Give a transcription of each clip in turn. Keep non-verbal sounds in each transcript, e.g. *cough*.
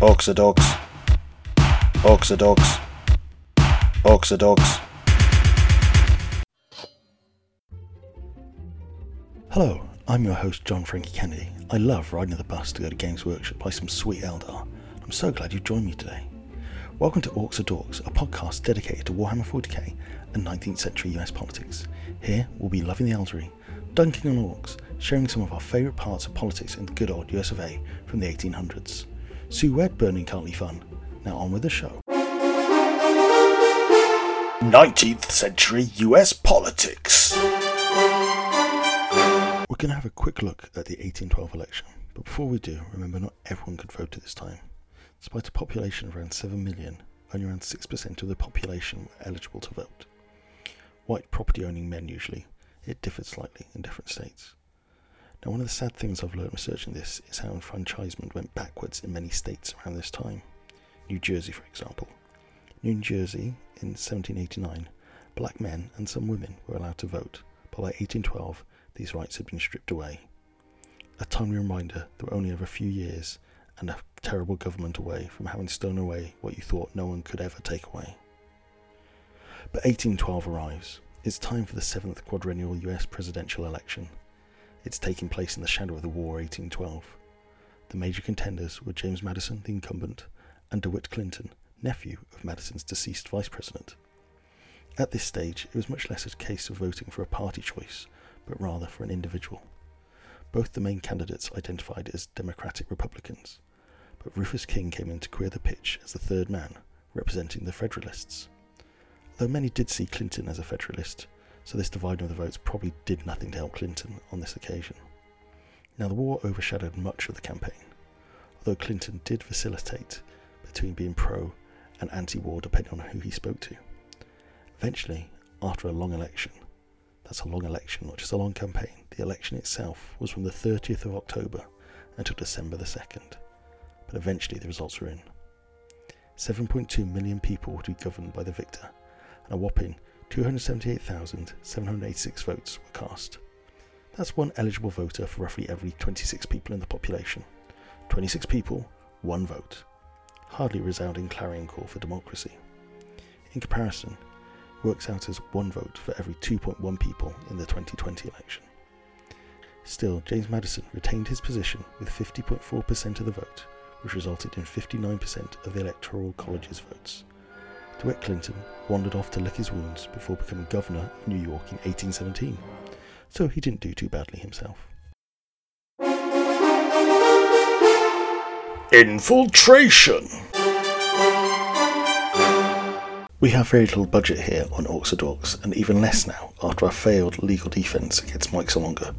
Oxadox. Oxadox. Oxadox. Hello, I'm your host, John Frankie Kennedy. I love riding the bus to go to Games Workshop, play some sweet Eldar. I'm so glad you joined me today. Welcome to Orcs or Dorks, a podcast dedicated to Warhammer 40k and 19th century US politics. Here, we'll be loving the Eldery, dunking on orcs, sharing some of our favourite parts of politics in the good old US of A from the 1800s. Sue Wedburning can't be fun. Now on with the show. 19th century US politics. We're going to have a quick look at the 1812 election, but before we do, remember not everyone could vote at this time. Despite a population of around 7 million, only around 6% of the population were eligible to vote. White property owning men usually, it differed slightly in different states. Now, one of the sad things I've learned researching this is how enfranchisement went backwards in many states around this time. New Jersey, for example. New Jersey, in 1789, black men and some women were allowed to vote, but by 1812, these rights had been stripped away. A timely reminder that we're only over a few years and a terrible government away from having stolen away what you thought no one could ever take away. But 1812 arrives. It's time for the seventh quadrennial US presidential election. It's taking place in the shadow of the War 1812. The major contenders were James Madison, the incumbent, and DeWitt Clinton, nephew of Madison's deceased vice president. At this stage, it was much less a case of voting for a party choice, but rather for an individual. Both the main candidates identified as Democratic Republicans, but Rufus King came in to queer the pitch as the third man, representing the Federalists. Though many did see Clinton as a Federalist, so this dividing of the votes probably did nothing to help Clinton on this occasion. Now, the war overshadowed much of the campaign, although Clinton did facilitate between being pro and anti war depending on who he spoke to. Eventually, after a long election, that's a long election, not just a long campaign, the election itself was from the 30th of October until December the 2nd, but eventually the results were in. 7.2 million people would be governed by the victor, and a whopping 278,786 votes were cast. That's one eligible voter for roughly every 26 people in the population. 26 people, one vote. Hardly a resounding clarion call for democracy. In comparison, it works out as one vote for every 2.1 people in the 2020 election. Still, James Madison retained his position with 50.4% of the vote, which resulted in 59% of the Electoral College's votes. DeWitt Clinton wandered off to lick his wounds before becoming governor of New York in 1817, so he didn't do too badly himself. Infiltration. We have very little budget here on Orcs and even less now after our failed legal defence against Mike Salonga.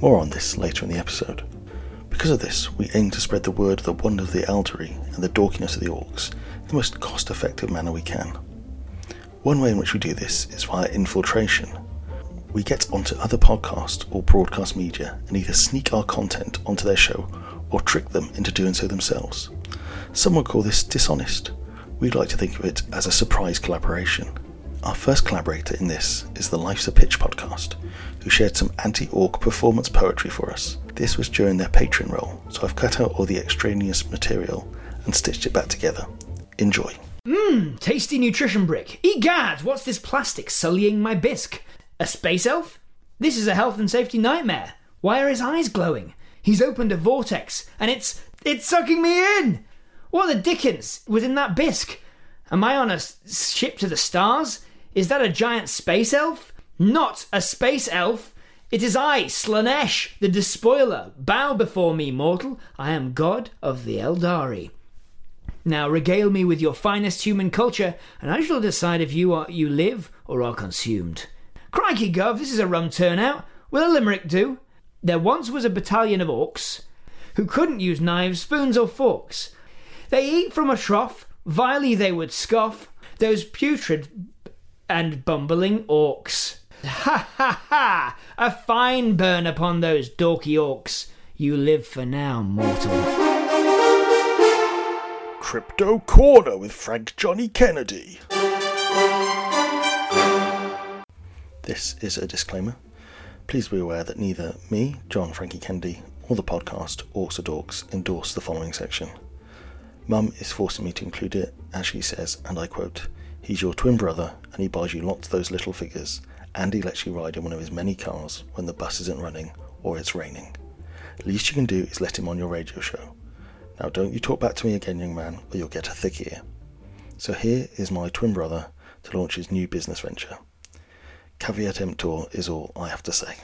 More on this later in the episode. Because of this, we aim to spread the word of the wonder of the Eldery and the dorkiness of the Orcs the most cost effective manner we can. One way in which we do this is via infiltration. We get onto other podcasts or broadcast media and either sneak our content onto their show or trick them into doing so themselves. Some would call this dishonest. We'd like to think of it as a surprise collaboration. Our first collaborator in this is the Life's a Pitch podcast, who shared some anti orc performance poetry for us. This was during their Patreon role, so I've cut out all the extraneous material and stitched it back together. Enjoy. Mmm, tasty nutrition brick. Egad, what's this plastic sullying my bisque? A space elf? This is a health and safety nightmare. Why are his eyes glowing? He's opened a vortex, and it's it's sucking me in. What the dickens was in that bisque? Am I on a ship to the stars? Is that a giant space elf? Not a space elf. It is I, Slaanesh, the despoiler. Bow before me, mortal. I am god of the Eldari. Now regale me with your finest human culture, and I shall decide if you are you live or are consumed. Crikey, Gov, this is a rum turnout. Will a limerick do? There once was a battalion of orcs who couldn't use knives, spoons, or forks. They eat from a trough, vilely they would scoff, those putrid and bumbling orcs. *laughs* Ha ha ha! A fine burn upon those dorky orcs. You live for now, mortal. Crypto Corner with Frank Johnny Kennedy. This is a disclaimer. Please be aware that neither me, John Frankie Kennedy, or the podcast Orcs or Dorks endorse the following section. Mum is forcing me to include it, as she says, and I quote, He's your twin brother, and he buys you lots of those little figures, and he lets you ride in one of his many cars when the bus isn't running or it's raining. Least you can do is let him on your radio show. Now don't you talk back to me again, young man, or you'll get a thick ear. So here is my twin brother to launch his new business venture. Caveat emptor is all I have to say.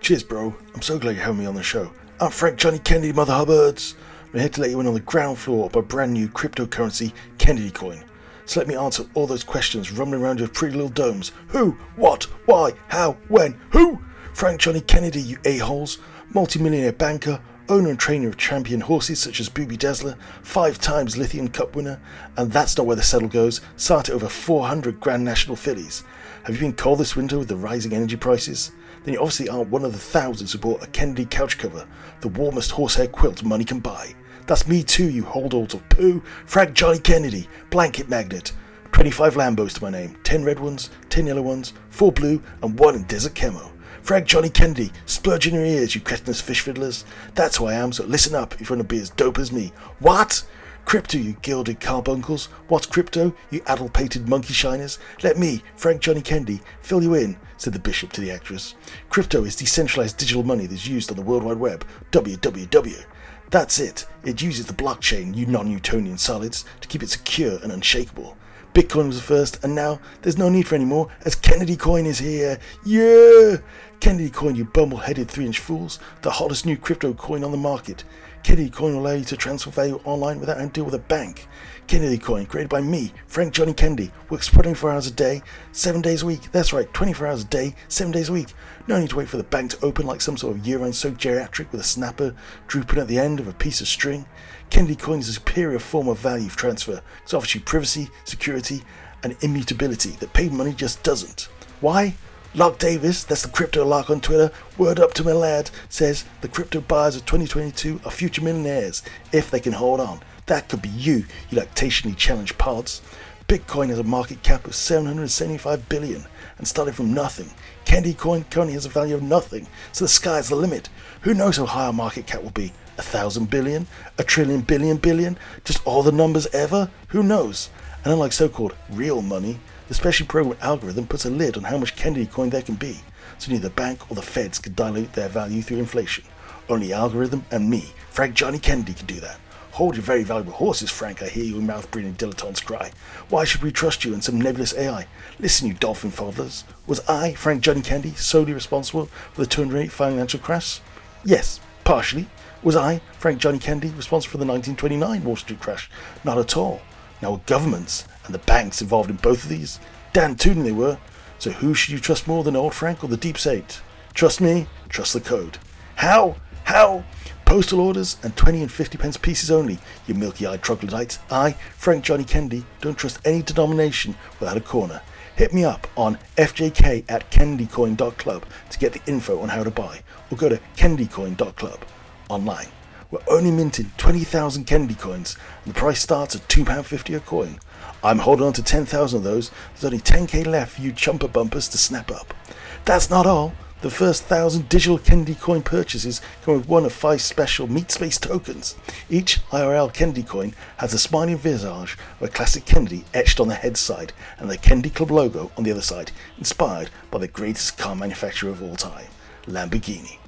Cheers, bro. I'm so glad you're having me on the show. I'm Frank Johnny Kennedy, Mother Hubbards. I'm here to let you in on the ground floor of a brand new cryptocurrency, Kennedy Coin. So let me answer all those questions rumbling around your pretty little domes. Who? What? Why? How? When? Who? Frank Johnny Kennedy, you a-holes. Multimillionaire banker, owner and trainer of champion horses such as Booby Dazzler, five times Lithium Cup winner, and that's not where the saddle goes, start at over 400 Grand National fillies. Have you been cold this winter with the rising energy prices? Then you obviously aren't one of the thousands who bought a Kennedy couch cover, the warmest horsehair quilt money can buy. That's me too, you holdalls of poo. Frank Johnny Kennedy, blanket magnet. 25 Lambos to my name, 10 red ones, 10 yellow ones, 4 blue, and 1 in desert camo. Frank Johnny Kennedy, splurge in your ears, you cretinous fish fiddlers. That's who I am, so listen up if you want to be as dope as me. What? Crypto, you gilded carbuncles. What's crypto, you addle-pated monkey shiners? Let me, Frank Johnny Kennedy, fill you in, said the bishop to the actress. Crypto is decentralized digital money that's used on the World Wide Web. www. That's it. It uses the blockchain, you non-Newtonian solids, to keep it secure and unshakable. Bitcoin was the first, and now there's no need for any more, as Kennedy Coin is here. Yeah! Kennedy Coin, you bumble-headed three-inch fools, the hottest new crypto coin on the market. Kennedy Coin will allow you to transfer value online without having to deal with a bank. Kennedy Coin, created by me, Frank Johnny Kennedy, works 24 hours a day, 7 days a week. That's right, 24 hours a day, 7 days a week. No need to wait for the bank to open like some sort of urine soaked geriatric with a snapper drooping at the end of a piece of string. Kennedy Coin is a superior form of value transfer. It offers you privacy, security, and immutability that paid money just doesn't. Why? Lark Davis, that's the crypto lark on Twitter, word up to my lad, says the crypto buyers of 2022 are future millionaires if they can hold on. That could be you, you lactationally challenged pods. Bitcoin has a market cap of 775 billion and started from nothing. Candy Coin currently has a value of nothing, so the sky's the limit. Who knows how high our market cap will be? A thousand billion? A trillion billion billion? Just all the numbers ever? Who knows? And unlike so called real money, the specially programmed algorithm puts a lid on how much Kennedy coin there can be, so neither the bank or the feds can dilute their value through inflation. Only algorithm and me, Frank Johnny Kennedy, can do that. Hold your very valuable horses, Frank, I hear your mouth breathing dilettantes cry. Why should we trust you and some nebulous AI? Listen, you dolphin fondlers. Was I, Frank Johnny Kennedy, solely responsible for the 208 financial crash? Yes, partially. Was I, Frank Johnny Kennedy, responsible for the 1929 Wall Street crash? Not at all. Now, governments and the banks involved in both of these, damn tootin' they were. So who should you trust more than old Frank or the Deep State? Trust me, trust the code. How? How? Postal orders and 20 and 50 pence pieces only, you milky eyed troglodytes. I, Frank Johnny Kennedy, don't trust any denomination without a corner. Hit me up on fjk at kennedycoin.club to get the info on how to buy, or go to kennedycoin.club online. We're only minting 20,000 Kennedy coins, and the price starts at £2.50 a coin. I'm holding on to 10,000 of those. There's only 10k left for you chumper bumpers to snap up. That's not all. The first thousand digital Kennedy coin purchases come with one of five special Meat Space tokens. Each IRL Kennedy coin has a smiling visage of a classic Kennedy etched on the head side and the Kennedy Club logo on the other side, inspired by the greatest car manufacturer of all time, Lamborghini.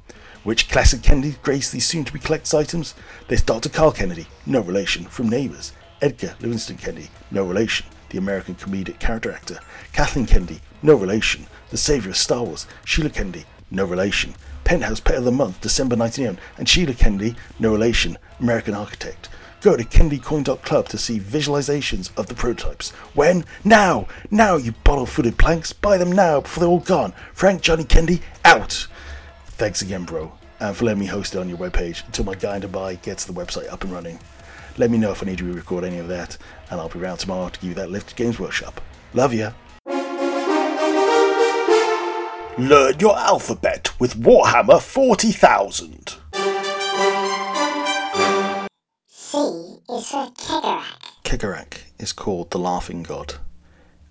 Which classic Kennedy grace these soon to be collector's items? There's Dr. Carl Kennedy, no relation, from Neighbours. Edgar Livingston Kennedy, no relation, the American comedic character actor. Kathleen Kennedy, no relation, the savior of Star Wars. Sheila Kennedy, no relation. Penthouse Pet of the Month, December 1991. And Sheila Kennedy, no relation, American architect. Go to kennedycoin.club to see visualizations of the prototypes. When? Now! Now, you bottle-footed planks! Buy them now before they're all gone! Frank Johnny Kennedy, out! Thanks again, bro, and for letting me host it on your webpage until my guy in Dubai gets the website up and running. Let me know if I need to re-record any of that, and I'll be around tomorrow to give you that lift Games Workshop. Love ya! Learn your alphabet with Warhammer 40,000. C is for Cegorach. Cegorach is called the Laughing God.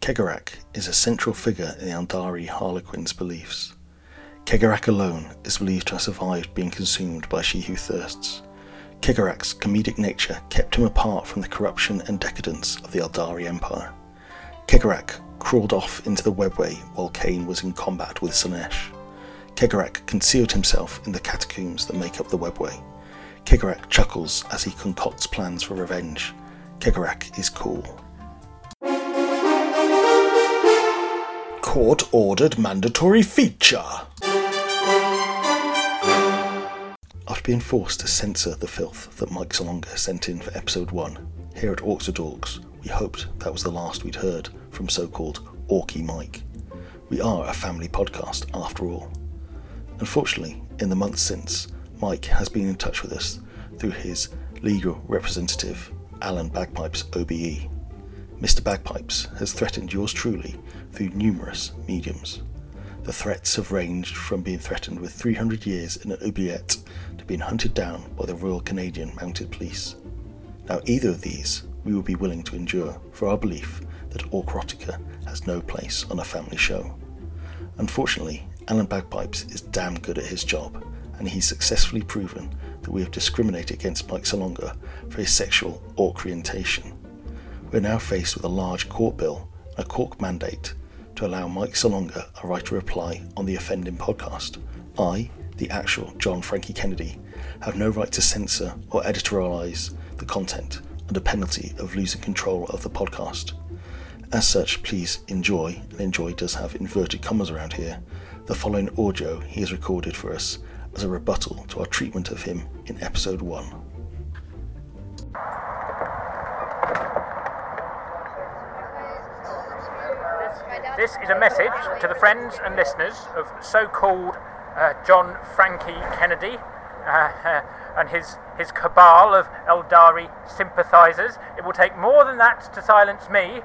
Cegorach is a central figure in the Andari Harlequin's beliefs. Cegorach alone is believed to have survived being consumed by She Who Thirsts. Cegorach's comedic nature kept him apart from the corruption and decadence of the Eldari Empire. Cegorach crawled off into the webway while Khaine was in combat with Slaanesh. Cegorach concealed himself in the catacombs that make up the webway. Cegorach chuckles as he concocts plans for revenge. Cegorach is cool. Court ordered mandatory feature. Being forced to censor the filth that Mike Salonga sent in for episode 1, here at Orcs we hoped that was the last we'd heard from so called Orky Mike. We are a family podcast, after all. Unfortunately, in the months since, Mike has been in touch with us through his legal representative, Alan Bagpipes OBE. Mr. Bagpipes has threatened yours truly through numerous mediums. The threats have ranged from being threatened with 300 years in an oubliette being hunted down by the Royal Canadian Mounted Police. Now, either of these we would be willing to endure for our belief that Orcrotica has no place on a family show. Unfortunately, Alan Bagpipes is damn good at his job, and he's successfully proven that we have discriminated against Mike Salonga for his sexual orientation. We're now faced with a large court bill and a court mandate to allow Mike Salonga a right to reply on the offending podcast. I, the actual John Frankie Kennedy, have no right to censor or editorialise the content under penalty of losing control of the podcast. As such, please enjoy, and enjoy does have inverted commas around here, the following audio he has recorded for us as a rebuttal to our treatment of him in episode 1. This is a message to the friends and listeners of so called John Frankie Kennedy uh, and his, his cabal of Eldari sympathisers. It will take more than that to silence me.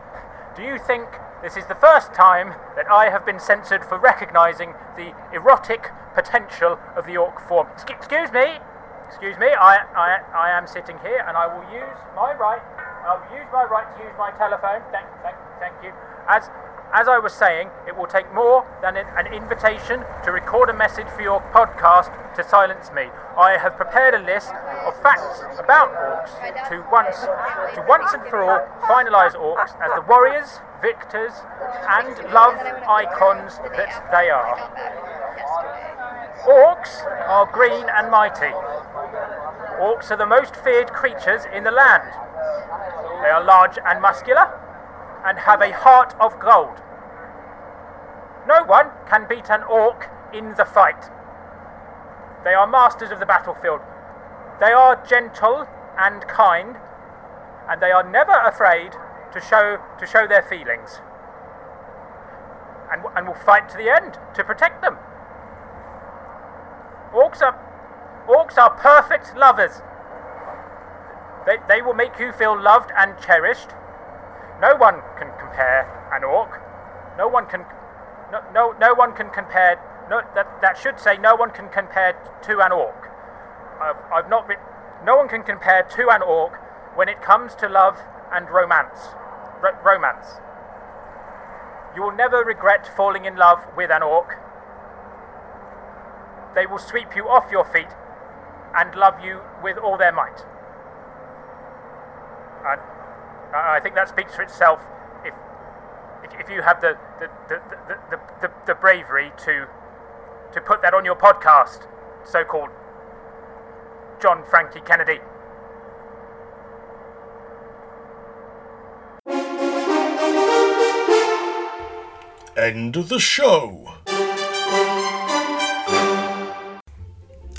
Do you think this is the first time that I have been censored for recognising the erotic potential of the orc form? Excuse me, excuse me, I, I, I am sitting here and I will use my right, I'll use my right to use my telephone. Thank, thank, thank you. As as I was saying, it will take more than an invitation to record a message for your podcast to silence me. I have prepared a list of facts about orcs to once, to once and for all finalise orcs as the warriors, victors, and love icons that they are. Orcs are green and mighty. Orcs are the most feared creatures in the land. They are large and muscular and have a heart of gold. No one can beat an orc in the fight. They are masters of the battlefield. They are gentle and kind, and they are never afraid to show to show their feelings. And, and will fight to the end to protect them. Orcs are orcs are perfect lovers. They, they will make you feel loved and cherished. No one can compare an orc. No one can no, no, no one can compare. No, that, that should say no one can compare to an orc. I've, I've not. No one can compare to an orc when it comes to love and romance. R- romance. You will never regret falling in love with an orc. They will sweep you off your feet and love you with all their might. And I think that speaks for itself if if you have the the, the, the, the, the bravery to to put that on your podcast, so called John Frankie Kennedy. End of the show.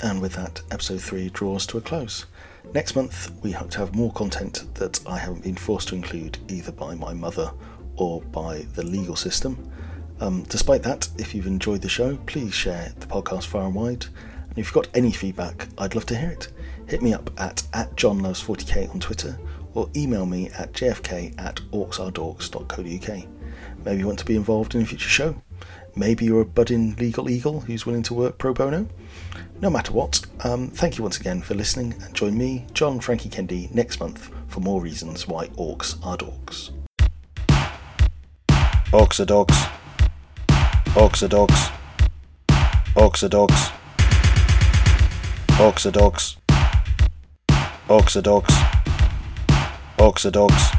And with that, episode 3 draws to a close. Next month, we hope to have more content that I haven't been forced to include either by my mother or by the legal system. Um, despite that, if you've enjoyed the show, please share the podcast far and wide. And if you've got any feedback, I'd love to hear it. Hit me up at, at johnloves40k on Twitter or email me at jfk at orcsardorks.co.uk. Maybe you want to be involved in a future show. Maybe you're a budding legal eagle who's willing to work pro bono. No matter what, um, thank you once again for listening and join me, John Frankie Kennedy, next month for more reasons why orcs are dorks. Orcs are dogs. Orcs are dogs. Orcs are dogs. Orcs are dogs. Orcs are dogs. Orcs are dogs.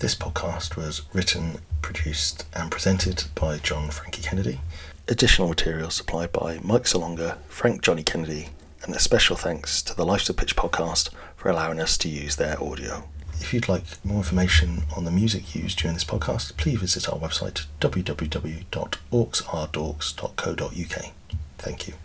This podcast was written, produced, and presented by John Frankie Kennedy. Additional material supplied by Mike Salonga, Frank Johnny Kennedy, and a special thanks to the Life's a Pitch podcast for allowing us to use their audio. If you'd like more information on the music used during this podcast, please visit our website www.orcsrdorks.co.uk. Thank you.